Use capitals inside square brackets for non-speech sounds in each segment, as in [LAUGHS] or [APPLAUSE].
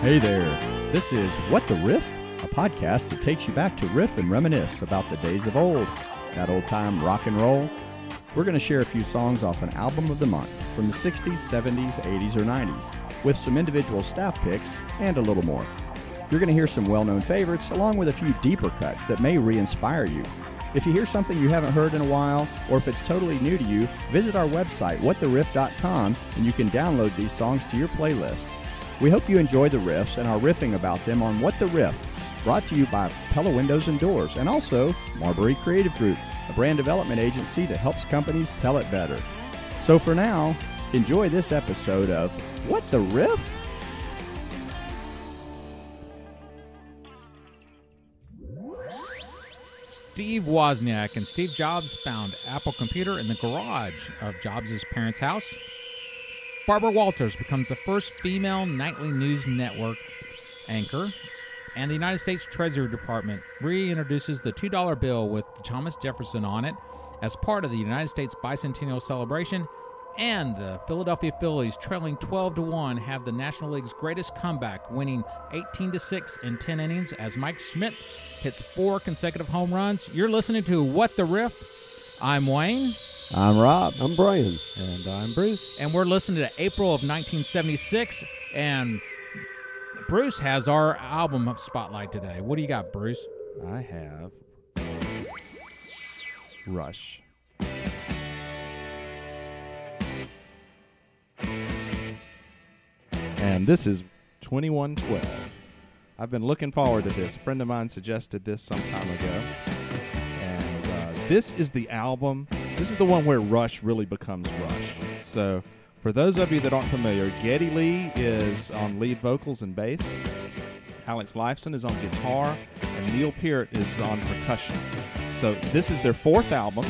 Hey there. This is What the Riff, a podcast that takes you back to riff and reminisce about the days of old, that old time rock and roll. We're going to share a few songs off an album of the month from the 60s, 70s, 80s, or 90s, with some individual staff picks and a little more. You're going to hear some well known favorites along with a few deeper cuts that may re inspire you. If you hear something you haven't heard in a while, or if it's totally new to you, visit our website, whattheriff.com, and you can download these songs to your playlist. We hope you enjoy the riffs and our riffing about them on What the Riff, brought to you by Pella Windows and Doors, and also Marbury Creative Group, a brand development agency that helps companies tell it better. So for now, enjoy this episode of What the Riff? Steve Wozniak and Steve Jobs found Apple Computer in the garage of Jobs' parents' house. Barbara Walters becomes the first female nightly news network anchor. And the United States Treasury Department reintroduces the $2 bill with Thomas Jefferson on it as part of the United States bicentennial celebration. And the Philadelphia Phillies, trailing 12 to 1, have the National League's greatest comeback, winning 18 to 6 in 10 innings as Mike Schmidt hits four consecutive home runs. You're listening to What the Riff. I'm Wayne. I'm Rob. I'm Brian. And I'm Bruce. And we're listening to April of 1976. And Bruce has our album of spotlight today. What do you got, Bruce? I have Rush. And this is 2112. I've been looking forward to this. A friend of mine suggested this some time ago. And uh, this is the album. This is the one where Rush really becomes Rush. So, for those of you that aren't familiar, Geddy Lee is on lead vocals and bass. Alex Lifeson is on guitar, and Neil Peart is on percussion. So this is their fourth album,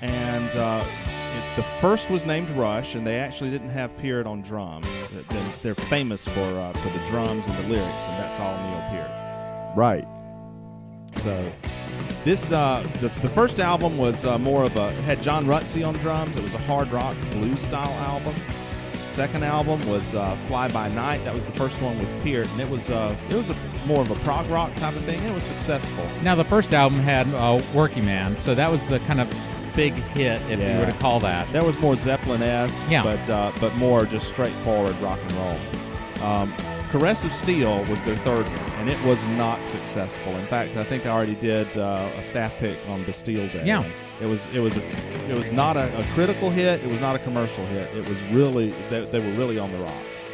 and uh, it, the first was named Rush, and they actually didn't have Peart on drums. They're, famous for uh, for the drums and the lyrics, and that's all Neil Peart. Right. So this uh, the the first album was uh, more of a had John Rutsey on drums. It was a hard rock blues style album. Second album was uh, Fly By Night. That was the first one with Peart, and it was uh, it was a, more of a prog rock type of thing. And it was successful. Now, the first album had uh, Working Man, so that was the kind of big hit, if you Yeah. were to call that. That was more Zeppelin esque, Yeah. but uh, but more just straightforward rock and roll. Um, Caress of Steel was their third one, and it was not successful. In fact, I think I already did uh, a staff pick on Bastille Day. Yeah. it was it was a, it was not a, a critical hit. It was not a commercial hit. It was really they, they were really on the rocks.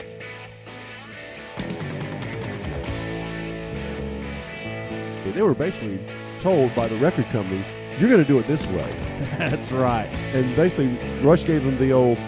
They were basically told by the record company, "You're going to do it this way," [LAUGHS] That's right. and basically Rush gave them the old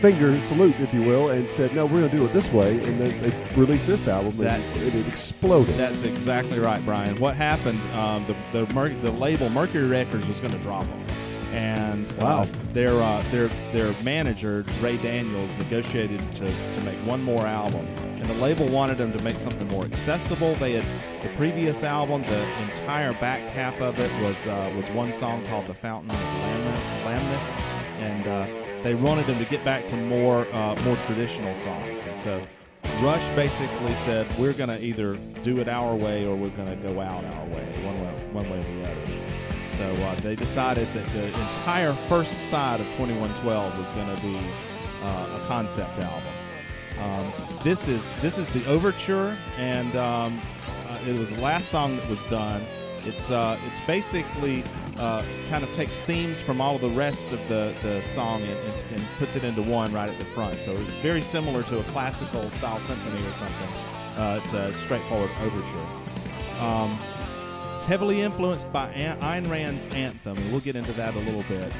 finger salute, if you will, and said, "No, we're going to do it this way." And then they released this album, and it, it exploded. That's exactly right, Brian. What happened? Um, the the, Mer- the label Mercury Records was going to drop them, and Wow. uh, their uh, their their manager Ray Daniels negotiated to, to make one more album, and the label wanted them to make something more accessible. They had the previous album, the entire back half of it was uh, was one song called "The Fountain of Lamneth," Lamneth and uh, they wanted them to get back to more uh, more traditional songs, and so. Rush basically said, "We're going to either do it our way or we're going to go out our way, one way, one way or the other." So uh, they decided that the entire first side of 2112 was going to be uh, a concept album. Um, this is this is the overture, and um, uh, it was the last song that was done. It's uh, it's basically uh, kind of takes themes from all of the rest of the, the song and, and, and puts it into one right at the front. So it's very similar to a classical style symphony or something. Uh, it's a straightforward overture. Um, it's heavily influenced by An- Ayn Rand's Anthem, and we'll get into that a little bit.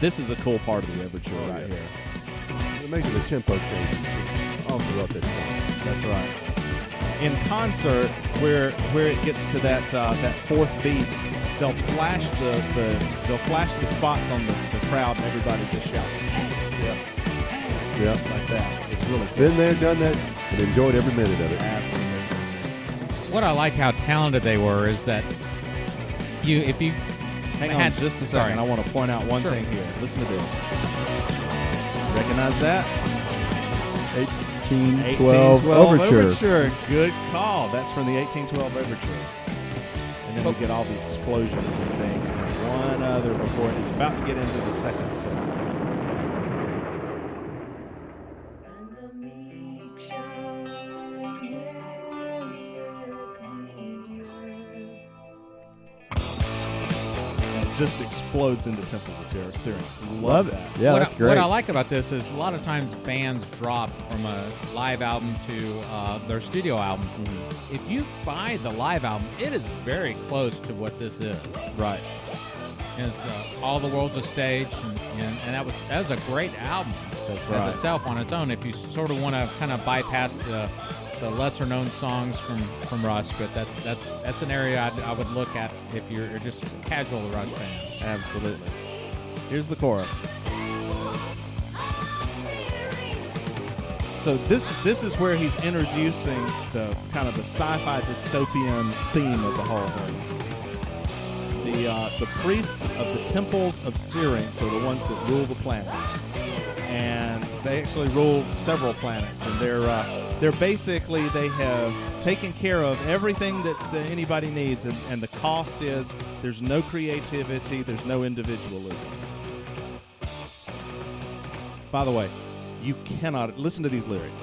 This is a cool part of the overture Oh, right yeah. here. Amazing the tempo changes all throughout this song. That's right. In concert, where where it gets to that uh, that fourth beat, they'll flash the, the they'll flash the spots on the, the crowd, and everybody just shouts Yep. Yep. like that. It's really cool. Been there, done that, and enjoyed every minute of it. Absolutely. What I like how talented they were is that you, if you Hang had- on just a sorry. second. I want to point out one Sure. thing here. Listen to this. Recognize that? Hey, 1812, 1812 Overture. Good call. That's from the 1812 Overture. And then we get all the explosions and things. One other before it's about to get into the second set. Just explodes into Temples of Terror. Serious. Love, Love that. Yeah, what that's I, great. What I like about this is a lot of times bands drop from a live album to uh, their studio albums. Mm-hmm. If you buy the live album, it is very close to what this is. Right. Is the All the World's a Stage, and, and, and that was that was a great album. That's right. as itself on its own. If you sort of want to kind of bypass the the lesser known songs from from Rush, but that's that's that's an area I'd, I would look at if you're just a casual Rush fan. Absolutely. Here's the chorus. So this this is where he's introducing the kind of the sci-fi dystopian theme of the whole thing. The uh, the priests of the temples of Syrinx are the ones that rule the planet, and they actually rule several planets. And they're uh, they're basically they have taken care of everything that, that anybody needs, and, and the cost is there's no creativity, there's no individualism. By the way, you cannot listen to these lyrics.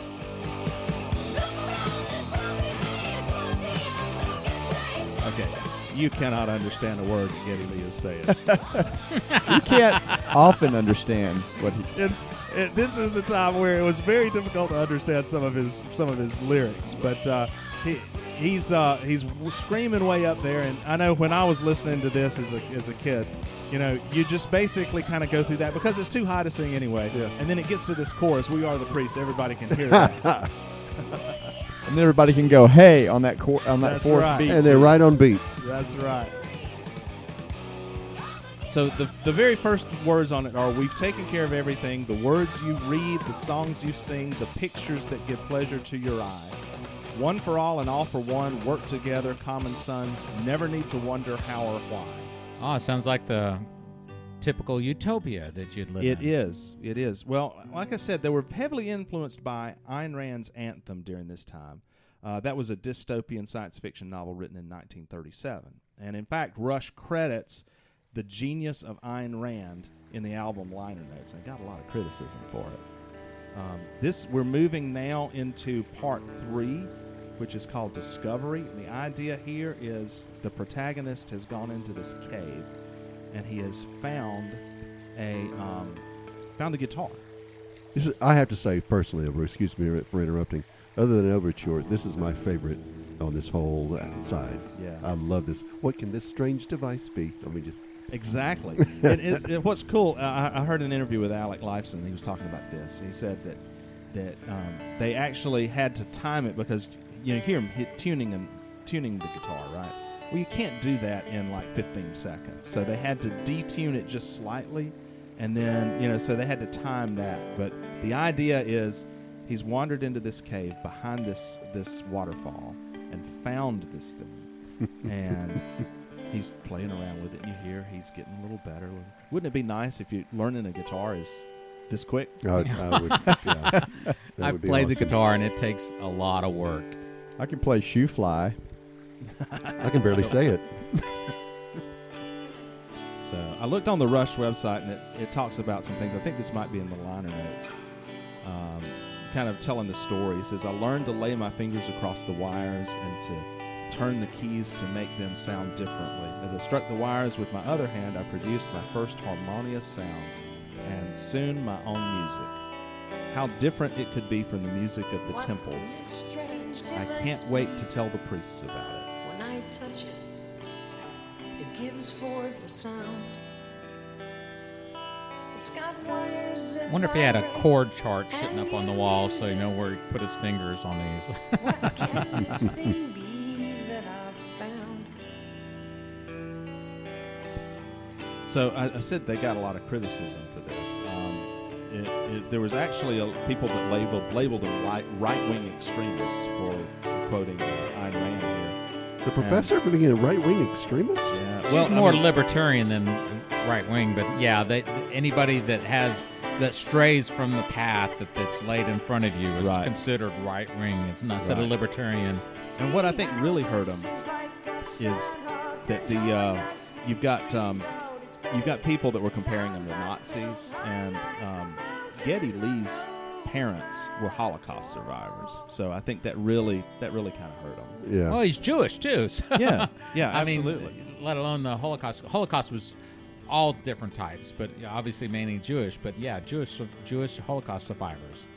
Okay, you cannot understand a word that Geddy Lee is saying. [LAUGHS] you can't often understand what he. and, and this was a time where it was very difficult to understand some of his some of his lyrics, but uh, he he's uh, he's screaming way up there. And I know when I was listening to this as a as a kid, you know, you just basically kind of go through that because it's too high to sing anyway. Yeah. And then it gets to this chorus, "We are the priests." Everybody can hear [LAUGHS] that. And everybody can go, hey, on that cor- on that That's fourth right. beat. And they're right on beat. That's right. So the the very first words on it are we've taken care of everything, the words you read, the songs you sing, the pictures that give pleasure to your eye. One for all and all for one, work together, common sons, never need to wonder how or why. Oh, it sounds like the typical utopia that you'd live It in. is. It is. Well, like I said, they were heavily influenced by Ayn Rand's Anthem during this time. Uh, that was a dystopian science fiction novel written in 1937. And in fact, Rush credits the genius of Ayn Rand in the album liner notes. and got a lot of criticism for it. Um, this we're moving now into part three, which is called Discovery. And the idea here is the protagonist has gone into this cave, and he has found a um, found a guitar. This is, I have to say personally, excuse me for interrupting. Other than Overture, this is my favorite on this whole uh, side. Yeah. I love this. What can this strange device be? I mean, just Exactly. [LAUGHS] it is, it, what's cool, I, I heard an interview with Alex Lifeson. He was talking about this. He said that that um, they actually had to time it because you know, hear him hit tuning and tuning the guitar, right? Well, you can't do that in like 15 seconds. So they had to detune it just slightly, and then you know, so they had to time that. But the idea is, he's wandered into this cave behind this this waterfall and found this thing, [LAUGHS] and he's playing around with it, and you hear he's getting a little better. Wouldn't it be nice if you learning a guitar is this quick? I, I would, yeah, [LAUGHS] I've would be played the guitar and it takes a lot of work. I can play shoe fly. I can barely say it. [LAUGHS] So I looked on the Rush website, and it, it talks about some things. I think this might be in the liner notes. Um, kind of telling the story. It says, I learned to lay my fingers across the wires and to turn the keys to make them sound differently. As I struck the wires with my other hand, I produced my first harmonious sounds and soon my own music. How different it could be from the music of the What temples. can this strange I can't wait to tell the priests about it. When I touch it, it gives forth a sound. It's got wires that wonder if he had a chord chart sitting up on the wall so you know where he put his fingers on these. [LAUGHS] So I, I said they got a lot of criticism for this. Um, it, it, there was actually a, people that labeled labeled them right, right-wing extremists for quoting uh, Ayn Rand here. The professor being a right wing extremist? Yeah, She's well, I more mean, libertarian than right wing, but yeah, they, anybody that has that strays from the path that, that's laid in front of you is Right. considered right wing. It's not instead of Right. libertarian. And what I think really hurt him is that the uh, you've got um, you've got people that were comparing them to Nazis, and um, Geddy Lee's parents were Holocaust survivors. So I think that really that really kind of hurt him. Yeah. Well, he's Jewish too. So Yeah, yeah, [LAUGHS] I mean, let alone the Holocaust. Holocaust was all different types, but obviously mainly Jewish. But yeah, Jewish Jewish Holocaust survivors.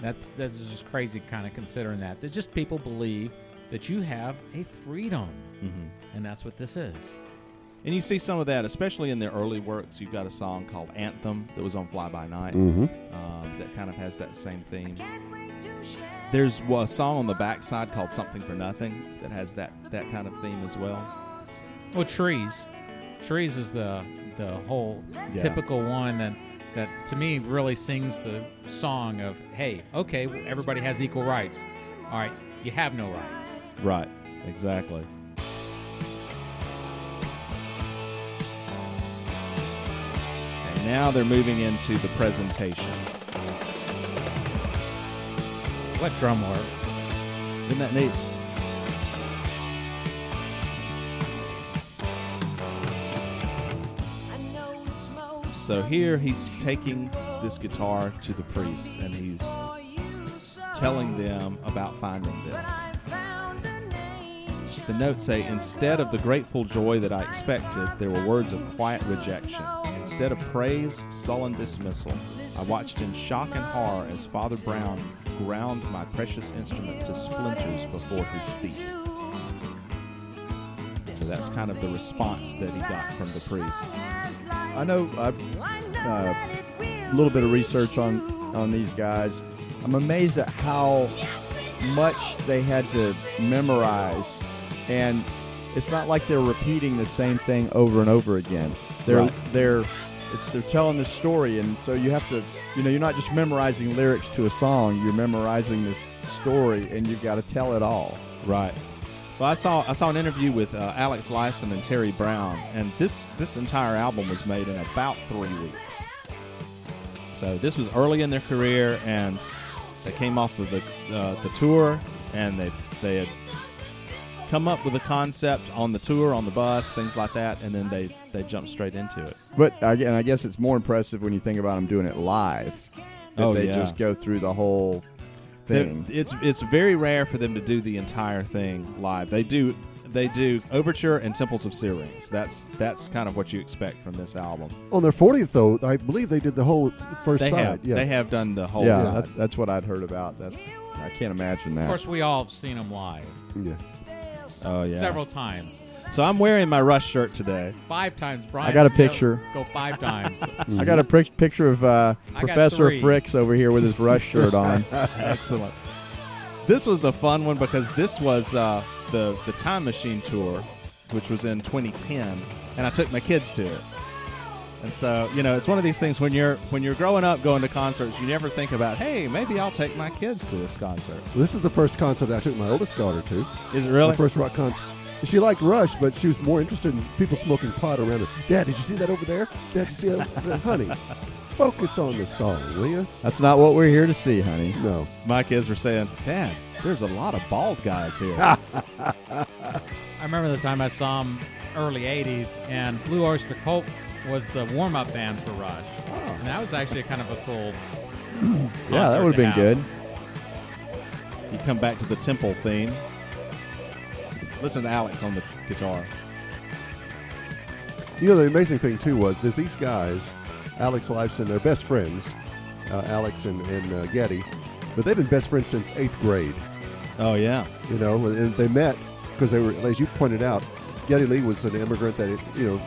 That's that's just crazy, kind of considering that. That just people believe that you have a freedom, Mhm. and that's what this is. And you see some of that, especially in their early works. You've got a song called "Anthem" that was on Fly By Night Mm-hmm. um, that kind of has that same theme. There's a song on the backside called "Something for Nothing" that has that that kind of theme as well. Well, trees, trees is the the whole Yeah. typical one that that to me really sings the song of hey, okay, everybody has equal rights. All right, you have no rights. Right, exactly. Now they're moving into the presentation. What drum work? Isn't that neat? So here he's taking this guitar to the priests and he's telling them about finding this. The notes say, instead of the grateful joy that I expected, there were words of quiet rejection. Instead of praise, sullen dismissal. I watched in shock and horror as Father Brown ground my precious instrument to splinters before his feet. So that's kind of the response that he got from the priest. I know I've uh, a little bit of research on on these guys. I'm amazed at how much they had to memorize, and it's not like they're repeating the same thing over and over again. They're Right. they're they're telling this story, and so you have to, you know, you're not just memorizing lyrics to a song. You're memorizing this story, and you've got to tell it all. Right. Well, I saw I saw an interview with uh, Alex Lifeson and Terry Brown, and this this entire album was made in about three weeks. So this was early in their career, and they came off of the uh, the tour, and they they had come up with a concept on the tour, on the bus, things like that, and then they they jumped straight into it. But again, I guess it's more impressive when you think about them doing it live. That Oh, they yeah. just go through the whole They're- thing. It's it's very rare for them to do the entire thing live. They do they do overture and temples of Syrinx. That's that's kind of what you expect from this album. On their 40th, though, I believe they did the whole first They side. have yeah. they have done the whole yeah, side. that's, that's what I'd heard about. That's I can't imagine that. Of course, we all have seen them live yeah. Oh yeah. several times, So I'm wearing my Rush shirt today. five times. Brian, I got a picture. Go, five times. [LAUGHS] I got a pic- picture of uh, Professor. Fricks over here with his Rush shirt on. [LAUGHS] Excellent. This was a fun one because this was uh, the the Time Machine tour, which was in 2010, and I took my kids to it. And so, you know, it's one of these things when you're when you're growing up going to concerts, you never think about, hey, maybe I'll take my kids to this concert. This is the first concert I took my oldest daughter to. Is it really? The first rock concert. She liked Rush, but she was more interested in people smoking pot around her. Dad, did you see that over there? Dad, did you see that? Honey, [LAUGHS] focus on the song, will you? That's not what we're here to see, honey. No. My kids were saying, Dad, there's a lot of bald guys here. [LAUGHS] I remember the time I saw him early 80s, and Blue Oyster Cult was the warm up band for Rush. And that was actually kind of a cool. [CLEARS THROAT] Yeah, that would have been have. good. you come back to the temple theme. Listen to Alex on the guitar. You know, the amazing thing, too, was there's these guys, Alex Lifeson, they're best friends, uh, Alex and, and uh, Geddy, but they've been best friends since eighth grade. Oh yeah, you know, and they met because they were, as you pointed out, Geddy Lee was an immigrant that you know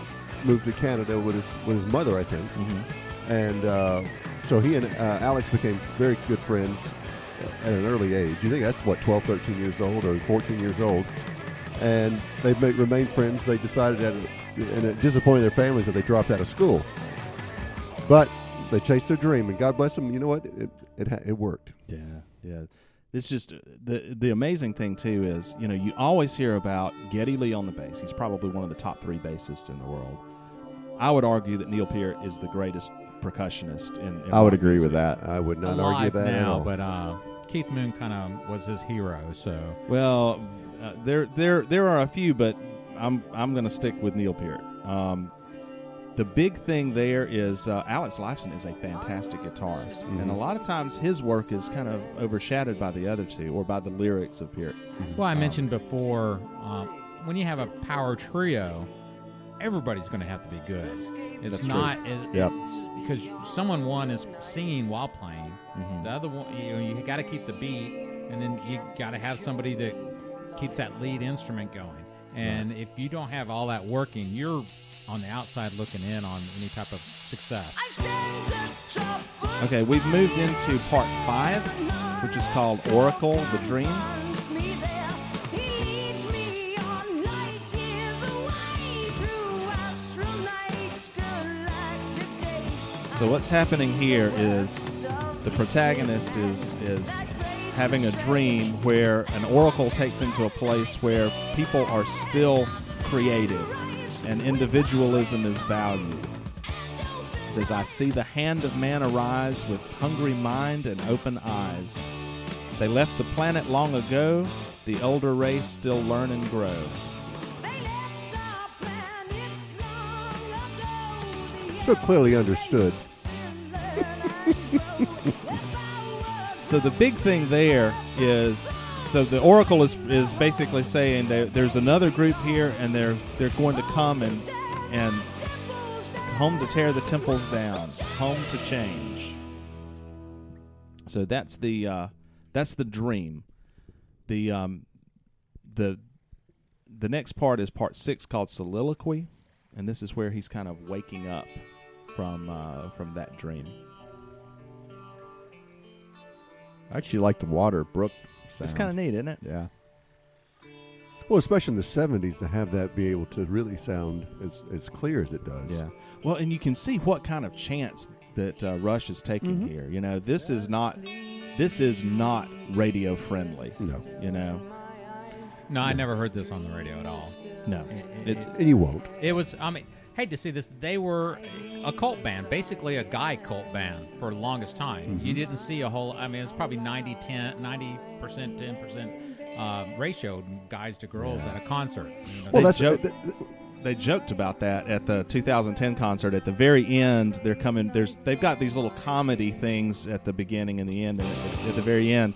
moved to Canada with his with his mother, I think, mm-hmm. and uh, so he and uh, Alex became very good friends at an early age. You think that's what 12, 13 years old or 14 years old, and made, remained friends. They decided that, and it disappointed their families that they dropped out of school, but they chased their dream, and God bless them. You know what? It it, it worked. Yeah, yeah. It's just uh, the the amazing thing too is you know you always hear about Geddy Lee on the bass. He's probably one of the top three bassists in the world. I would argue that Neil Peart is the greatest percussionist. In, in I would rock agree with that. I would not Alive argue that at now, all. but uh, Keith Moon kind of was his hero. So Well, uh, there there there are a few, but I'm I'm going to stick with Neil Peart. Um, the big thing there is uh, Alex Lifeson is a fantastic guitarist, and a lot of times his work is kind of overshadowed by the other two or by the lyrics of Peart. Well, I Um, mentioned before, um, when you have a power trio, everybody's going to have to be good. It's That's true. not as Yep. because someone one is singing while playing. Mhm. The other one, you know, you got to keep the beat, and then you got to have somebody that keeps that lead instrument going. And if you don't have all that working, you're on the outside looking in on any type of success. Okay, we've moved into part five, which is called Oracle: The Dream. So what's happening here is the protagonist is is having a dream where an oracle takes him to a place where people are still creative and individualism is valued. It says, I see the hand of man arise with hungry mind and open eyes. They left the planet long ago, the elder race still learn and grow. so clearly understood. So the big thing there is, so the oracle is is basically saying that there's another group here, and they're they're going to come and and home to tear the temples down, home to change. So that's the uh, that's the dream. The um, the the next part is part six called soliloquy, and this is where he's kind of waking up from uh, from that dream. I actually like the water brook sound. It's kind of neat, isn't it? yeah. Well, especially in the '70s, to have that be able to really sound as as clear as it does. Yeah. Well, and you can see what kind of chance that uh, Rush is taking here. You know, this is not this is not radio friendly. No, You know, No, I never heard this on the radio at all. no, it's and you won't. It was. I mean, hate to see this. They were a cult band, basically a guy cult band for the longest time. Mm-hmm. You didn't see a whole. I mean, it's probably 90 10 90 percent, ten percent uh, ratio guys to girls at a concert. You know, Well, They that's joke- th- they joked about that at the 2010 concert. At the very end, they're coming. There's they've got these little comedy things at the beginning and the end, and at the, at the very end,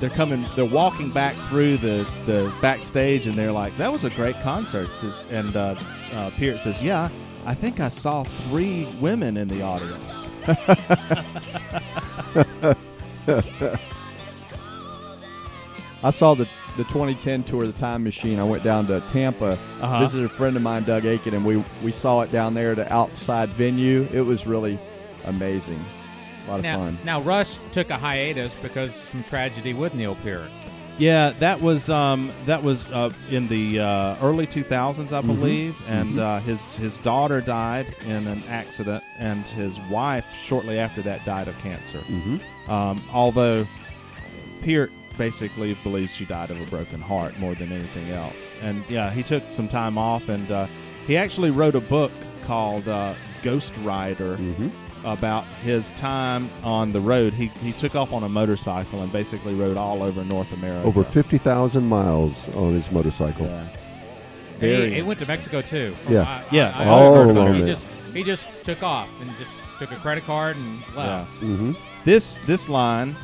they're coming. They're walking back through the the backstage, and they're like, "That was a great concert." And uh, uh, Peart says, "Yeah, I think I saw three women in the audience." [LAUGHS] I saw the the 2010 tour of the Time Machine. I went down to Tampa, Uh-huh. visited a friend of mine, Doug Aiken, and we we saw it down there at the outside venue. It was really amazing, a lot of now, fun. now Rush took a hiatus because of some tragedy with Neil Peart. Yeah, that was um, that was uh, in the uh, early 2000s, I believe, and uh, his his daughter died in an accident, and his wife shortly after that died of cancer. Mhm. Um, although Peart basically believes she died of a broken heart more than anything else, and yeah, he took some time off, and uh, he actually wrote a book called uh, Ghost Rider Mhm. About his time on the road. He he took off on a motorcycle and basically rode all over North America. Over 50,000 miles on his motorcycle. Yeah. Very he went to Mexico too. Yeah. I- Yeah. I, I All heard along he just he just took off and just took a credit card and Yeah. left. hmm This this line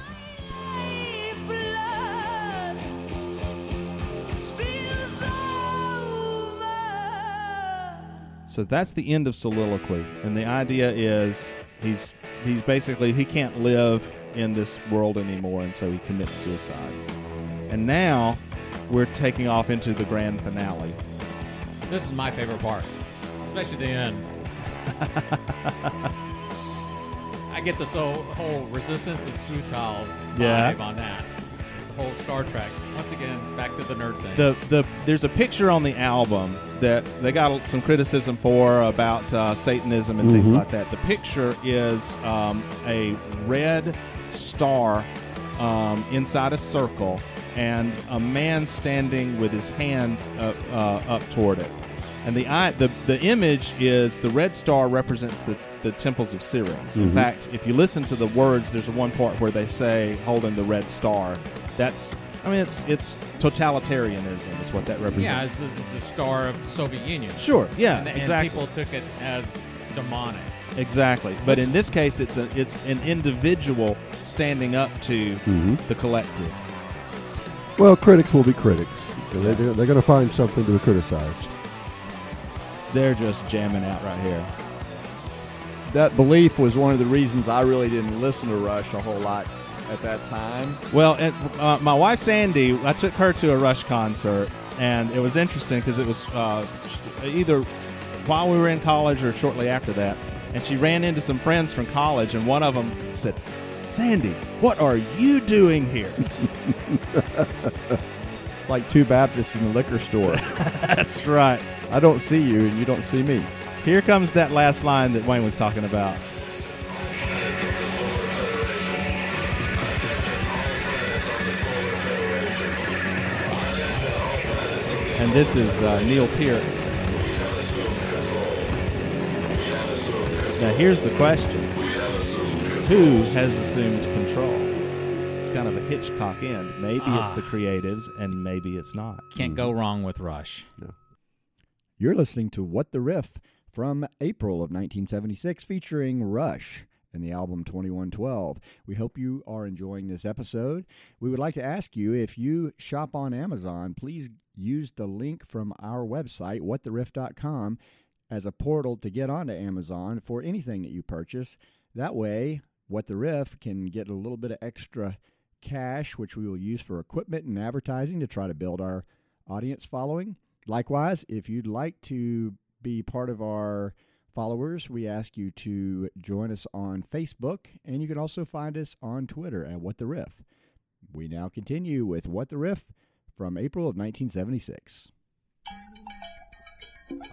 So that's the end of soliloquy, and the idea is he's he's basically he can't live in this world anymore, and so he commits suicide. And now we're taking off into the grand finale. This is my favorite part, especially the end. [LAUGHS] I get this whole, whole resistance is futile Yeah. vibe on that. The whole Star Trek. Once again, back to the nerd thing. The the there's a picture on the album that they got some criticism for about uh, Satanism and things Mhm. like that. The picture is um, a red star um, inside a circle and a man standing with his hands up, uh, up toward it. And the eye, the the image is the red star represents the the temples of Syrinx. In Mhm. fact, if you listen to the words, there's one part where they say holding the red star. That's I mean it's it's totalitarianism is what that represents. Yeah, as the, the star of the Soviet Union. Sure. Yeah. and, and exactly. people took it as demonic. Exactly. But in this case, it's a it's an individual standing up to Mhm. the collective. Well, critics will be critics. They're, they're, they're going to find something to criticize. They're just jamming out right here. That belief was one of the reasons I really didn't listen to Rush a whole lot at that time. Well, and, uh, my wife Sandy, I took her to a Rush concert, and it was interesting because it was uh, either while we were in college or shortly after that. And she ran into some friends from college, and one of them said, "Sandy, what are you doing here?" It's like two Baptists in the liquor store. [LAUGHS] That's right. I don't see you and you don't see me. Here comes that last line that Wayne was talking about. And this is uh, Neil Peart. Now, here's the question Who has assumed control? It's kind of a Hitchcock end. Maybe it's Ah. the creatives, and maybe it's not. Can't go wrong with Rush. You're listening to What the Riff from April of 1976 featuring Rush and the album 2112. We hope you are enjoying this episode. We would like to ask you if you shop on Amazon, please use the link from our website, whattheriff.com, as a portal to get onto Amazon for anything that you purchase. That way, What the Riff can get a little bit of extra cash, which we will use for equipment and advertising to try to build our audience following. Likewise, if you'd like to be part of our followers, we ask you to join us on Facebook, and you can also find us on Twitter at What the Riff. We now continue with What the Riff from April of 1976.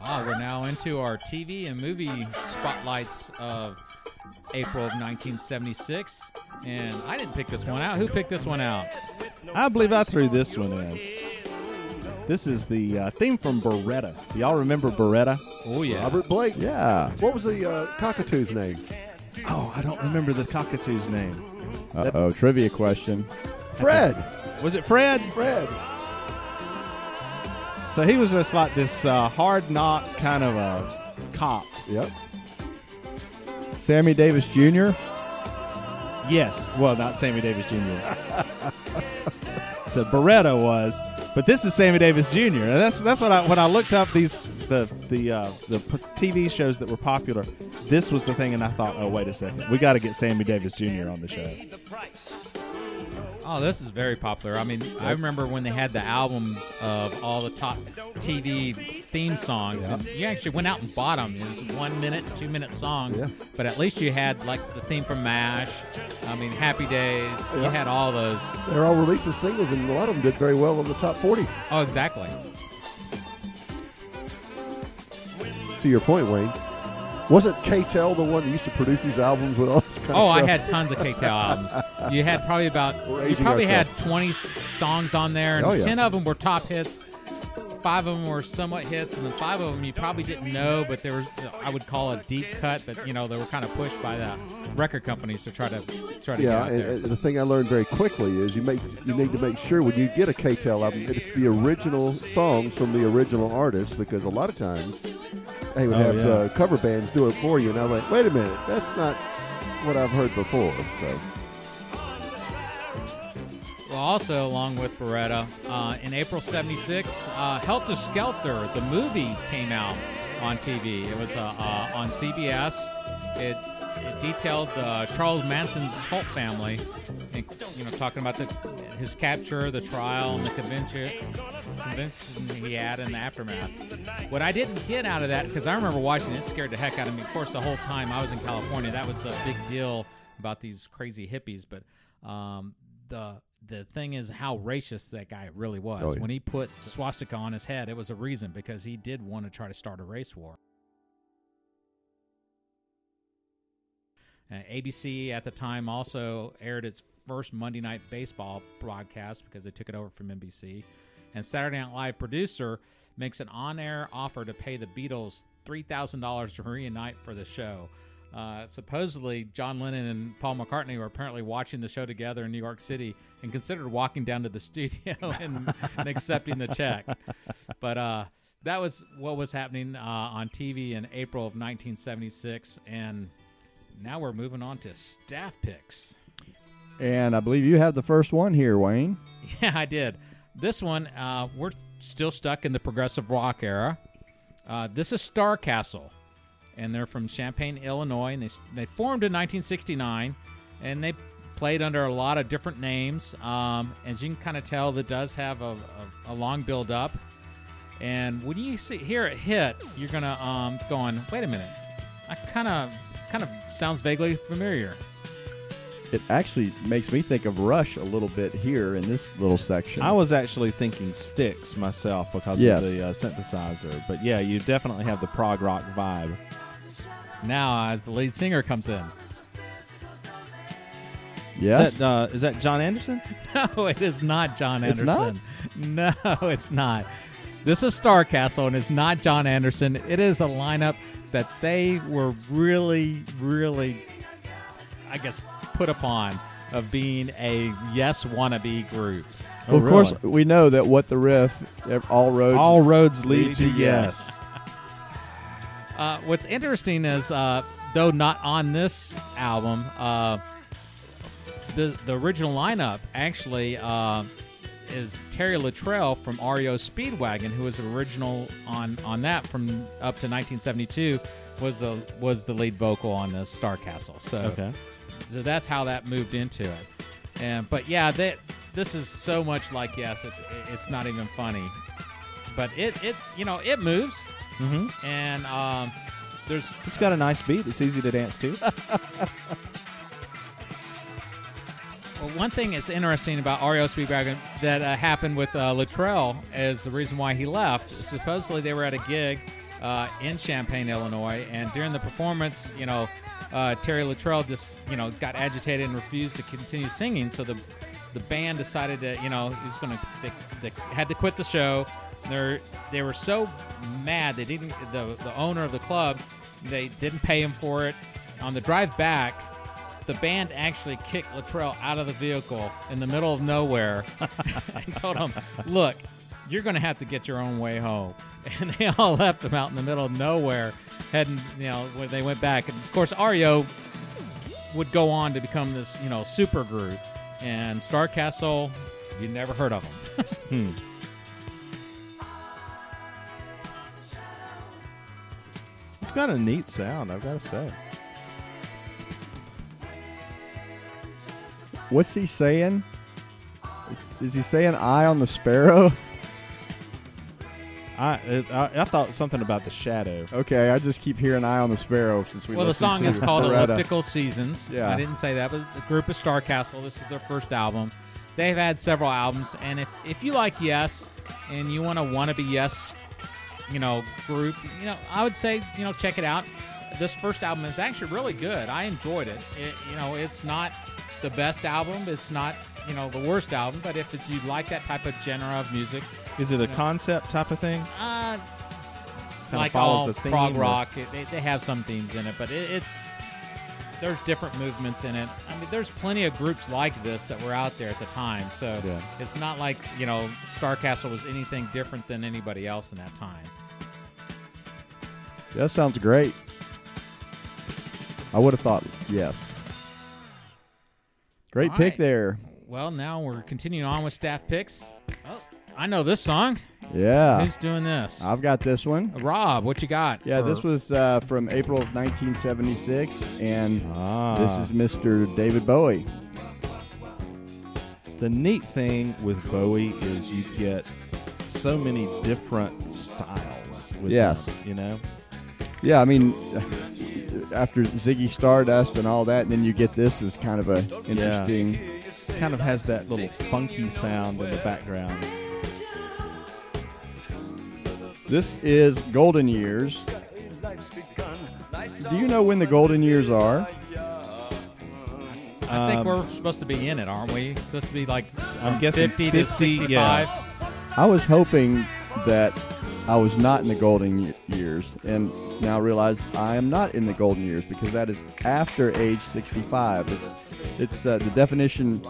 Ah, we're now into our TV and movie spotlights of April of 1976. And I didn't pick this one out. Who picked this one out? I believe I threw this one in. This is the uh, theme from Baretta. Do y'all remember Baretta? Oh, yeah. Robert Blake. Yeah. What was the uh, cockatoo's name? Oh, I don't remember the cockatoo's name. Uh oh, trivia question. Fred. [LAUGHS] Was it Fred? Fred. So he was just like this uh, hard knock kind of a cop. Yep. Sammy Davis Jr. Yes. Well, not Sammy Davis Jr. [LAUGHS] so Baretta was, but this is Sammy Davis Jr. And that's that's what I when I looked up these the the uh, the TV shows that were popular. This was the thing, and I thought, oh wait a second, we got to get Sammy Davis Jr. on the show. Oh, this is very popular. I mean, I remember when they had the albums of all the top TV theme songs, and you actually went out and bought them. It was one minute, two minute songs, Yeah. but at least you had like the theme from MASH. I mean, Happy Days. You had all those. They're all released as singles, and a lot of them did very well on the top 40. Oh, exactly. To your point, Wayne, wasn't K-Tel the one that used to produce these albums with all this kind Oh, of I had tons of K-Tel albums. You had probably about We're you probably ourselves. had 20 songs on there, and Oh, yeah. 10 of them were top hits. Five of them were somewhat hits, and then five of them you probably didn't know, but there was I would call a deep cut, but you know they were kind of pushed by the record companies to try to try to Yeah, get out and, there. and the thing I learned very quickly is you make you need to make sure when you get a K-Tel album, it's the original songs from the original artist because a lot of times they would Oh, have yeah. uh, cover bands do it for you, and I'm like, wait a minute, that's not what I've heard before. So Well, also along with Baretta, uh, in April '76, uh, Helter Skelter, the movie, came out on TV. It was uh, uh, on CBS. It, it detailed uh, Charles Manson's cult family, and, you know, talking about the, his capture, the trial, and the convention convention he had in the aftermath. What I didn't get out of that, because I remember watching it, scared the heck out of me. Of course, the whole time I was in California, that was a big deal about these crazy hippies. But um, the the thing is how racist that guy really was. Oh, yeah. When he put swastika on his head, it was a reason because he did want to try to start a race war. Uh, ABC at the time also aired its first Monday Night Baseball broadcast because they took it over from NBC. And Saturday Night Live producer makes an on air offer to pay the Beatles $3,000 to reunite for the show. Uh, supposedly, John Lennon and Paul McCartney were apparently watching the show together in New York City and considered walking down to the [LAUGHS] studio and, and accepting the check. But uh, that was what was happening uh, on TV in April of 1976. And now we're moving on to staff picks. And I believe you have the first one here, Wayne. [LAUGHS] Yeah, I did. This one, uh, we're still stuck in the progressive rock era. Uh, this is Star Castle, and they're from Champaign, Illinois, and they they formed in 1969, and they played under a lot of different names. Um, as you can kind of tell, that does have a, a, a long build up. And when you see hear it hit, you're gonna um, going, wait a minute, I kind of kind of sounds vaguely familiar. It actually makes me think of Rush a little bit here in this little section. I was actually thinking Styx myself because Yes. of the uh, synthesizer, but yeah, you definitely have the prog rock vibe. Now, as the lead singer comes in, yes. Is that, uh, is that Jon Anderson? [LAUGHS] No, it is not John It's Anderson. No, it's not. This is Star Castle, and it's not Jon Anderson. It is a lineup that they were really, really, I guess, put upon of being a yes wannabe group. Oh, of course, we know that what the riff, all roads. All roads lead, Lead to to yes. [LAUGHS] Uh, what's interesting is, uh, though not on this album, uh, the the original lineup actually uh, is Terry Luttrell from REO Speedwagon, who was original on on that from up to 1972, was the was the lead vocal on the Star Castle. So Okay. So that's how that moved into it. And but yeah, that this is so much like yes, it's it's not even funny, but it it's you know it moves Mm-hmm. and um, there's It's got a nice beat. It's easy to dance to. [LAUGHS] well, one thing that's interesting about REO Speedwagon that uh, happened with uh, Luttrell is the reason why he left. Supposedly they were at a gig uh, in Champaign, Illinois, and during the performance, you know, uh, Terry Luttrell just you know got agitated and refused to continue singing. So the the band decided that you know he's going to they, they had to quit the show. They're they were so mad they didn't the the owner of the club they didn't pay him for it. On the drive back, the band actually kicked Luttrell out of the vehicle in the middle of nowhere [LAUGHS] and told him, "Look, you're going to have to get your own way home." [LAUGHS] And they all left him out in the middle of nowhere, heading, you know, when they went back. And of course, REO would go on to become this, you know, super group. And Star Castle, you never heard of them. [LAUGHS] hmm. It's got a neat sound, I've got to say. What's he saying? Is he saying "eye on the sparrow"? [LAUGHS] I, it, I I thought something about the shadow. Okay, I just keep hearing "eye on the sparrow" since we. well, the song to is called Loretta. Elliptical Seasons. Yeah. I didn't say that, but the group is Starcastle. This is their first album. They've had several albums, and if, if you like Yes and you want to want to be Yes, you know, group, you know, I would say you know check it out. This first album is actually really good. I enjoyed it. it you know, it's not the best album. It's not you know the worst album, but if it's, you like that type of genre of music, Is it a concept type of thing? uh, Kinda like follows all a theme, prog or- rock, it, they, they have some themes in it, but it, it's there's different movements in it. I mean, there's plenty of groups like this that were out there at the time, so Yeah. it's not like you know Starcastle was anything different than anybody else in that time. That sounds great. I would have thought yes. Great All pick right. there. Well, now we're continuing on with staff picks. I know this song. Yeah, Who's doing this? I've got this one. Rob, what you got? Yeah, for- this was uh, from April of 1976, and Ah. this is Mr. David Bowie. The neat thing with Bowie is you get so many different styles. With Yes. him, you know. Yeah, I mean, after Ziggy Stardust and all that, and then you get this as kind of a interesting. Kind of has that little funky sound in the background. This is Golden Years. Do you know when the Golden Years are? I think Um, we're supposed to be in it, aren't we? Supposed to be like I'm guessing 50 to 65. yeah. I was hoping that I was not in the golden years, and now realize I am not in the golden years because that is after age 65. It's it's uh, the definition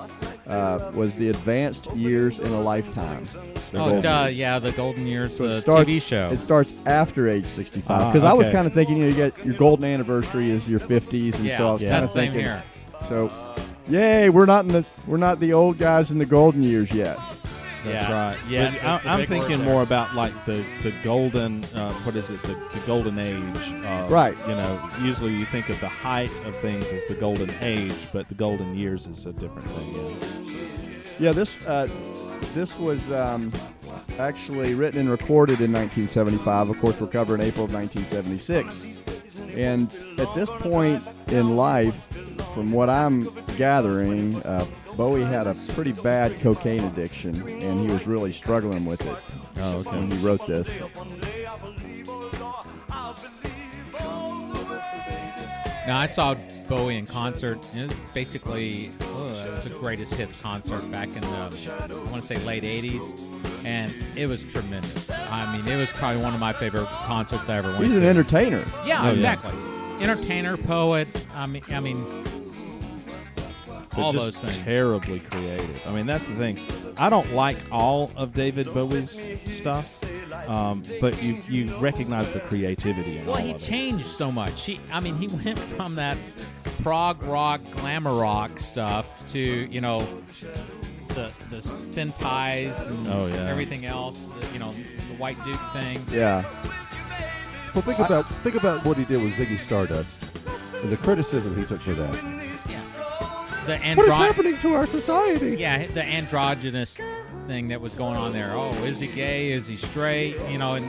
uh, was the advanced years in a lifetime. The Oh, duh, yeah, the Golden Years, So the starts, TV show. It starts after age 65 Ah, because I was kind of thinking you, know, you get your golden anniversary is your 50s, and yeah, so I was Yeah. kind of thinking. here. So, yay, we're not in the we're not the old guys in the golden years yet. That's Yeah. right. Yeah, But I, I'm thinking more about like the the golden. Uh, what is it? The, the golden age. Uh, Right. You know, usually you think of the height of things as the golden age, but the golden years is a different thing. Yeah. Yeah, this uh, this was um, actually written and recorded in 1975. Of course, we're covering April of 1976. And at this point in life, from what I'm gathering, uh, Bowie had a pretty bad cocaine addiction, and he was really struggling with it Oh, okay. when he wrote this. Now I saw Bowie in concert. and It was basically uh, it was a greatest hits concert back in the I want to say late '80s, and it was tremendous. I mean, it was probably one of my favorite concerts I ever went to. He's an to. entertainer. yeah, Oh, yeah. exactly. Entertainer, poet. I mean, I mean, But all just those terribly creative. I mean, that's the thing. I don't like all of David Bowie's stuff, um, but you you recognize the creativity in it. Well, all he of it. changed so much. He, I mean, he [LAUGHS] went from that prog rock, glamour rock stuff to you know the the thin ties and Oh, yeah. everything else. The, you know, the white Duke thing. Yeah. Well, think about think about what he did with Ziggy Stardust and the criticism he took for that. Yeah. The What is happening to our society? Yeah, the androgynous thing that was going on there. Oh, is he gay? Is he straight? You know, and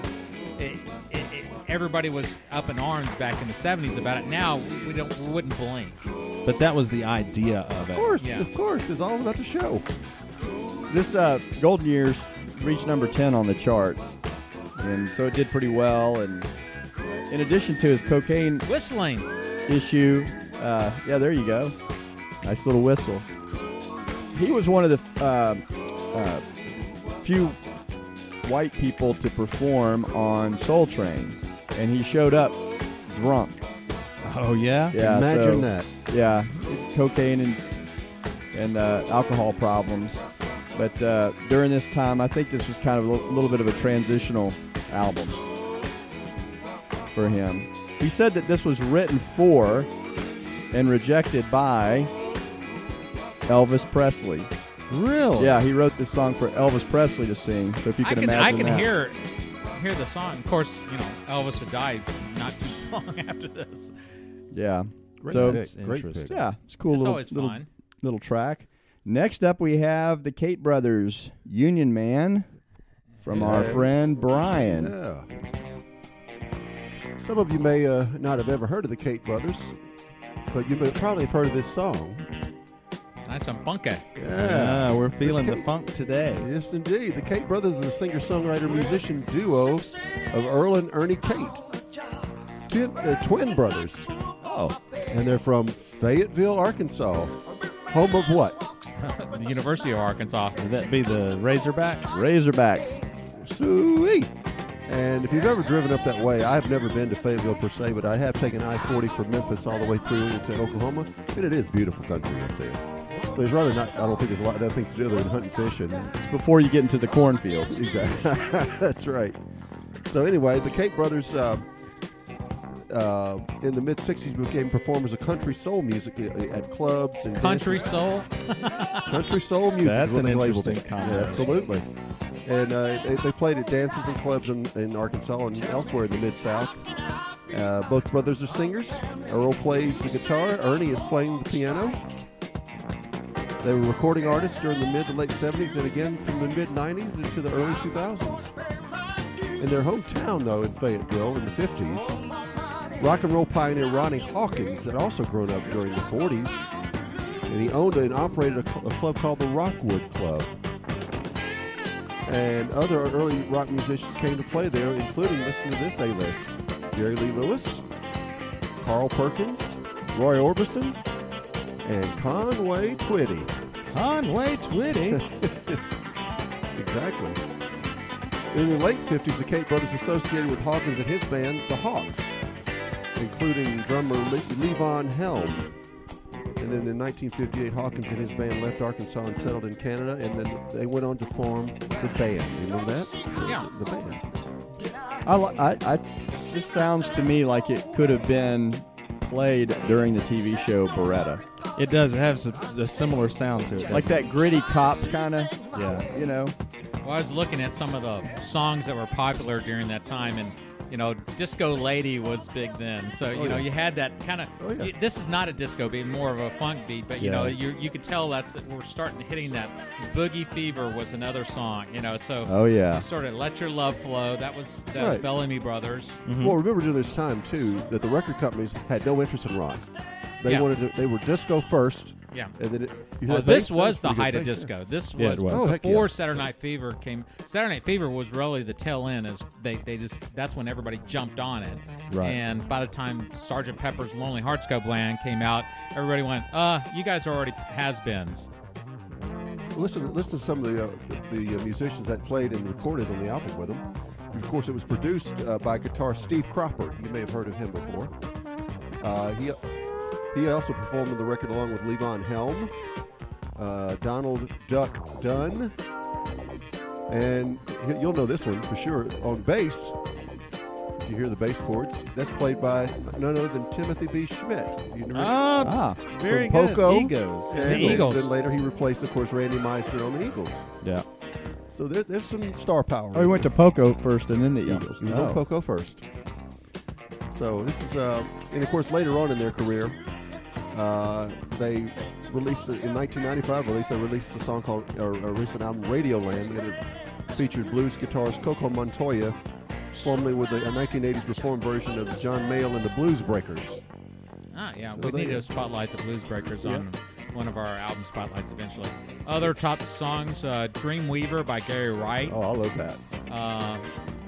it, it, it, everybody was up in arms back in the '70s about it. Now we don't, we wouldn't blink. But that was the idea of it. Of course, Yeah. of course, it's all about the show. This uh, Golden Years reached number 10 on the charts. And so it did pretty well. And uh, in addition to his cocaine Whistling. issue, uh, yeah, there you go. Nice little whistle. He was one of the uh, uh, few white people to perform on Soul Train. And he showed up drunk. Oh yeah. Yeah, Imagine so- that. yeah, cocaine and and uh, alcohol problems. But uh, during this time, I think this was kind of a little, little bit of a transitional album for him. He said that this was written for and rejected by Elvis Presley. Really? Yeah, he wrote this song for Elvis Presley to sing. So if you I can can I can that. hear hear the song. Of course, you know Elvis had died not too [LAUGHS] long after this. Yeah. Great so pick, It's great interesting. pick. yeah, it's cool it's little always little fun. little track. Next up, we have the Cate Brothers, Union Man, from our friend Brian. Yeah. Some of you may uh, not have ever heard of the Cate Brothers, but you may probably have heard of this song. Nice and funky. Yeah, we're feeling the funk today. Yes, indeed. The Cate Brothers is a singer-songwriter-musician duo of Earl and Ernie Cate. Twin, they're uh, twin brothers, Oh, and they're from Fayetteville, Arkansas. Home of what? [LAUGHS] the University of Arkansas. Would that be the Razorbacks? Razorbacks. Sweet. And if you've ever driven up that way, I've never been to Fayetteville per se, but I have taken I-40 from Memphis all the way through into Oklahoma, and it is beautiful country up there. So there's rather not. I don't think there's a lot of other things to do other than hunt and fish and It's before you get into the cornfields. Exactly. [LAUGHS] That's right. So anyway, the Cate Brothers uh, uh, in the mid '60s became performers of country soul music at at clubs and Country dances. soul. [LAUGHS] country soul music. That's is what an they labeled interesting it. combination. Yeah, absolutely. And uh, they, they played at dances and clubs in, in Arkansas and elsewhere in the mid South. Uh, both brothers are singers. Earl plays the guitar. Ernie is playing the piano. They were recording artists during the mid to late 70s and again from the mid 90s into the early 2000s. In their hometown, though, in Fayetteville in the 50s, rock and roll pioneer Ronnie Hawkins had also grown up during the 40s, and he owned and operated a, a club called the Rockwood Club. And other early rock musicians came to play there, including, listen to this A-list, Jerry Lee Lewis, Carl Perkins, Roy Orbison, and Conway Twitty. Conway Twitty. [LAUGHS] Exactly. In the late 50s, the Cate brothers associated with Hawkins and his band, the Hawks, including drummer Le- Levon Helm. And then in 1958, Hawkins and his band left Arkansas and settled in Canada, and then they went on to form the band. You know that? Yeah. The band. I, I, I, this sounds to me like it could have been played during the TV show Baretta. It does. It has a, a similar sound to it. Like doesn't that gritty cop kind of. Yeah. you know. Well, I was looking at some of the songs that were popular during that time, and you know, "Disco Lady" was big then. So oh, you Oh, know, yeah. you had that kind of. Oh, yeah. This is not a disco beat, more of a funk beat, but you know, you you could tell that's we're starting to hitting that. "Boogie Fever" was another song, you know. So Oh yeah. sort of "Let Your Love Flow." That was that was right. Bellamy Brothers. Mm-hmm. Well, remember during this time too that the record companies had no interest in rock. They Yeah. wanted to. They were disco first, Yeah. and then it, you hear Oh, that bass this sound, was the pretty good height of bass, yeah. disco. This Yeah, it was, was. Oh, heck before yeah. Saturday Night Fever came. Saturday Night Fever was really the tail end. As they, they just that's when everybody jumped on it. Right. And by the time Sergeant Pepper's Lonely Hearts Club Band came out, everybody went, "Uh, you guys are already has-beens." Listen, listen to some of the uh, the uh, musicians that played and recorded on the album with them. Of course, it was produced uh, by guitarist Steve Cropper. You may have heard of him before. Uh, he he also performed on the record along with Levon Helm, uh, Donald Duck Dunn, and you'll know this one for sure. On bass, you hear the bass chords. That's played by none other than Timothy B. Schmit. You remember? Ah, Ah, very from good. Poco. Egos. And The Eagles. Then later he replaced, of course, Randy Meisner on the Eagles. Yeah. So there, there's some star power. oh, he in went to this. Poco first and then the Yeah, Eagles. He was Oh. on Poco first. So this is, uh, and of course, later on in their career, they released in 1995. Released they released a song called or, released an album, Radioland, and it featured blues guitarist Coco Montoya, formerly with a, a 1980s reformed version of John Mayall and the Blues Breakers. Ah, yeah, So we need to spotlight the Blues Breakers Yeah. on one of our album spotlights eventually. Other top songs: uh, "Dreamweaver" by Gary Wright. Oh, I love that. Uh,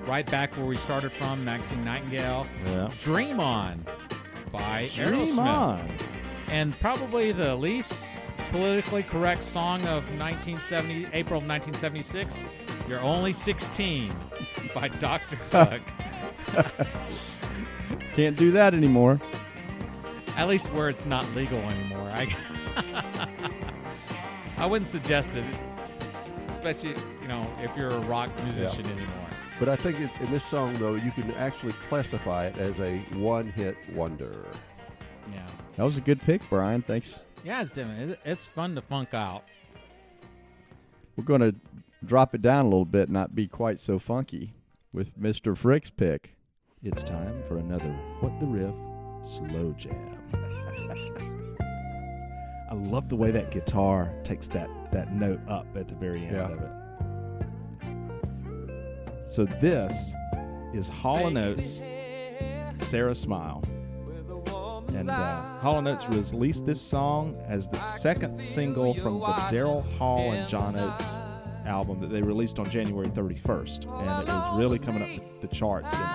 right back where we started from, Maxine Nightingale. Yeah. "Dream On" by Dream Aerosmith. on. And probably the least politically correct song of 1970, April of 1976, "You're Only 16" by Dr. [LAUGHS] Hook. [LAUGHS] Can't do that anymore. At least where it's not legal anymore. I, [LAUGHS] I wouldn't suggest it, especially you know if you're a rock musician anymore. But I think it, in this song, though, you can actually classify it as a one-hit wonder. Yeah, That was a good pick, Brian. Thanks. yeah, it's different. It's fun to funk out. We're going to drop it down a little bit, not be quite so funky with Mr. Frick's pick. It's time for another What the Riff slow jam. [LAUGHS] I love the way that guitar takes that, that note up at the very end Yeah. of it. So this is Hall & Oates, Sara Smile. And uh, Hall & Oates released this song as the second single from the Daryl Hall and John Oates album that they released on January 31st. And it was really coming up the charts in April.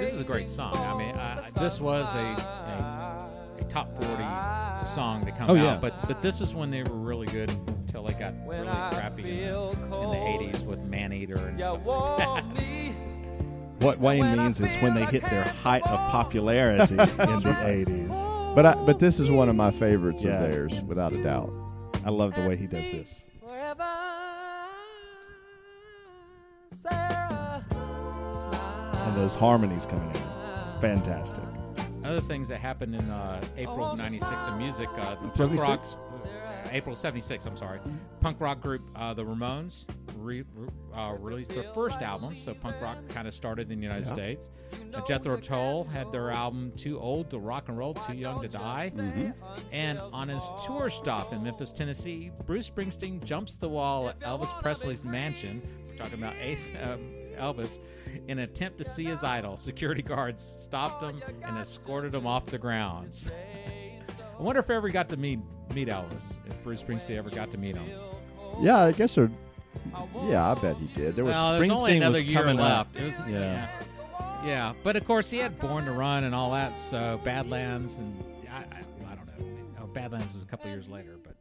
This is a great song. I mean, uh, this was a, a a top 40 song to come Oh, out, yeah. but but this is when they were really good until they got really crappy in the, in the 80s with Maneater and stuff like that. What Wayne means is when they hit their height of popularity in the [LAUGHS] 80s. But I, but this is one of my favorites Yeah. of theirs, without a doubt. I love the way he does this. And those harmonies coming in. Fantastic. Other things that happened in uh, April of '96 in music, uh, the punk rock, April '76. I'm sorry, punk rock group uh, the Ramones re- uh, released their first album. So punk rock kind of started in the United States. Uh, Jethro Tull had their album "Too Old to Rock and Roll, Too Young to Die," and on his tour stop in Memphis, Tennessee, Bruce Springsteen jumps the wall at Elvis Presley's mansion. We're talking about Ace, um, Elvis. In an attempt to see his idol, security guards stopped him and escorted him off the grounds. I wonder if I ever got to meet meet Elvis. If Bruce Springsteen ever got to meet him. Yeah, I guess there. Yeah, I bet he did. There was well, there's only Springsteen another was year left. It was, Yeah. yeah. yeah, But of course, he had Born to Run and all that. So Badlands and I, I, I don't know. Oh, Badlands was a couple years later, but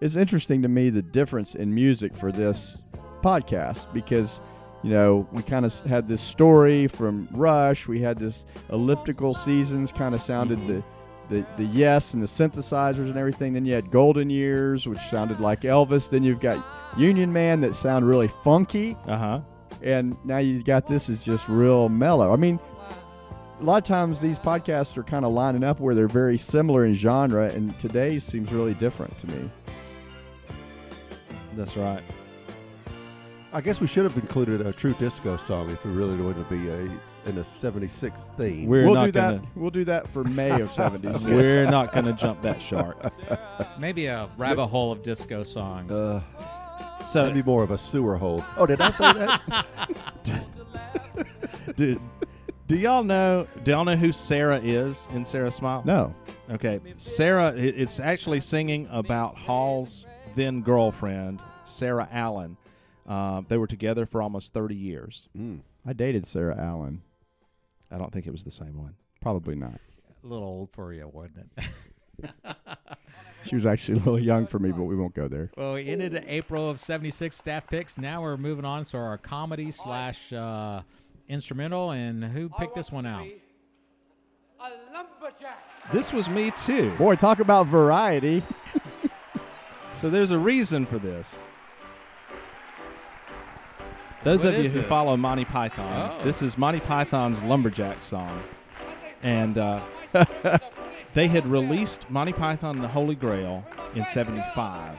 it's interesting to me the difference in music for this podcast because you know we kind of had this story from Rush. We had this elliptical seasons kind of sounded the. Mm-hmm. The, the yes and the synthesizers and everything. Then you had Golden Years, which sounded like Elvis. Then you've got Union Man that sound really funky Uh huh. and now you got this is just real mellow. I mean, a lot of times these podcasts are kind of lining up where they're very similar in genre, and today's seems really different to me. That's right. I guess we should have included a true disco song if we really wanted to be a in a '76 theme. We're we'll not do gonna. that. We'll do that for May of [LAUGHS] '76. We're not gonna jump that shark. [LAUGHS] Maybe a rabbit hole of disco songs. uh, So, that'd be more of a sewer hole. Oh, did I say that? [LAUGHS] do, do y'all know? Do y'all know who Sarah is in Sara Smile? no, Okay, Sarah. It's actually singing about Hall's then girlfriend, Sara Allen. Uh, they were together for almost thirty years. Mm. I dated Sarah Allen. I don't think it was the same one. Probably not. a little old for you, wasn't it? [LAUGHS] She was actually a little young for me, but we won't go there. well, we ended in April of '76 staff picks. Now we're moving on to our comedy slash uh, instrumental. And who picked this one out? A lumberjack. This was me too. Boy, talk about variety. [LAUGHS] So there's a reason for this. Those What of you who this? follow Monty Python, Oh. this is Monty Python's Lumberjack song. And uh, [LAUGHS] they had released Monty Python and the Holy Grail in 75.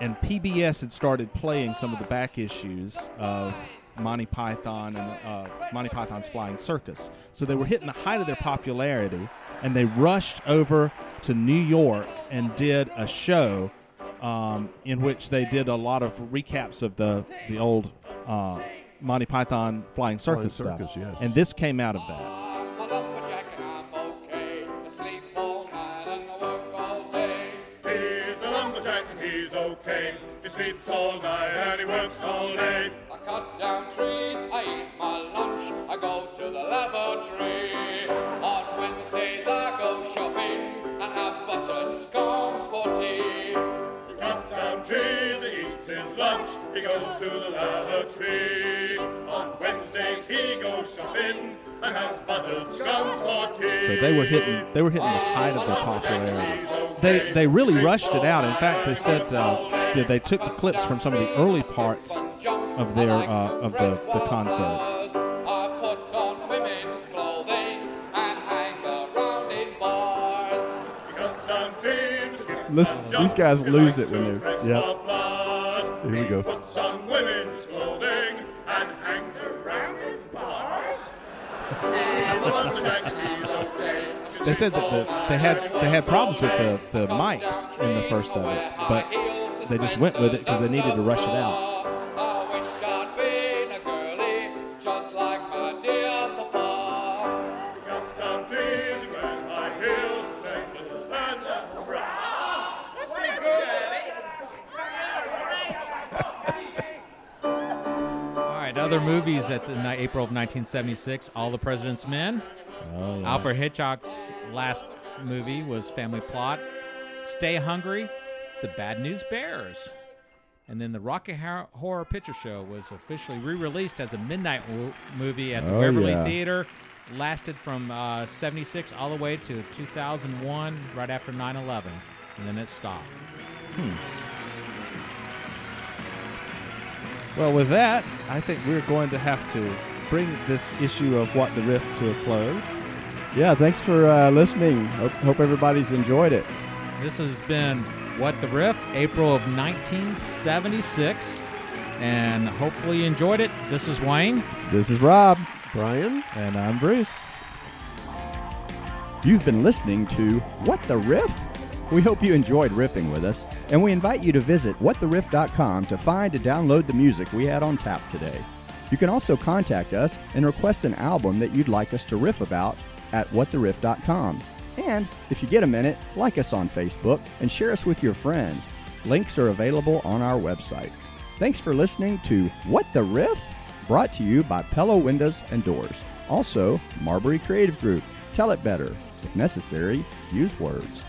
And PBS had started playing some of the back issues of Monty Python and uh, Monty Python's Flying Circus. So they were hitting the height of their popularity, and they rushed over to New York and did a show um, in which they did a lot of recaps of the the old uh, Monty Python Flying Circus stuff. Circus, yes. And this came out of that. I'm a lumberjack and I'm okay. I sleep all night and I work all day. He's a lumberjack and he's okay. He sleeps all night and he works all day. I cut down trees, I eat my lunch, I go to the lavatory. On Wednesdays I go shopping goes to the lavatory. On Wednesdays he goes shopping and has buttered scones for tea. So they were hitting they were hitting the height of their popularity. They they really rushed it out. In fact, they said uh, that they took the clips from some of the early parts of their uh, of the, the concert. I put on women's clothing and hang around in bars. He cuts down trees, he skips Listen, these guys lose it when they're- yeah. For flowers. Here we go. puts on women's clothing and hangs around in bars. He's a lumberjack and he's okay. They said that the, they had they had problems with the, the mics in the first of it, but they just went with it because they needed to rush it out. Other movies at the night, April of 1976. All the President's Men. Oh, yeah. Alfred Hitchcock's last movie was Family Plot. Stay Hungry, The Bad News Bears. And then the Rocky Hor- Horror Picture Show was officially re-released as a midnight wo- movie at the Oh, Waverly yeah. Theater. Lasted from uh, 76 all the way to 2001, right after 9/11, and then it stopped. Well, with that, I think we're going to have to bring this issue of What the Riff to a close. Yeah, thanks for uh, listening. Hope, hope everybody's enjoyed it. This has been What the Riff, April of 1976, and hopefully you enjoyed it. This is Wayne. This is Rob. Brian? And I'm Bruce. You've been listening to What the Riff? We hope you enjoyed riffing with us, and we invite you to visit whattheriff.com to find and download the music we had on tap today. You can also contact us and request an album that you'd like us to riff about at whattheriff.com. And if you get a minute, like us on Facebook and share us with your friends. Links are available on our website. Thanks for listening to What the Riff? Brought to you by Pella Windows and Doors. Also, Marbury Creative Group. Tell it better. If necessary, use words.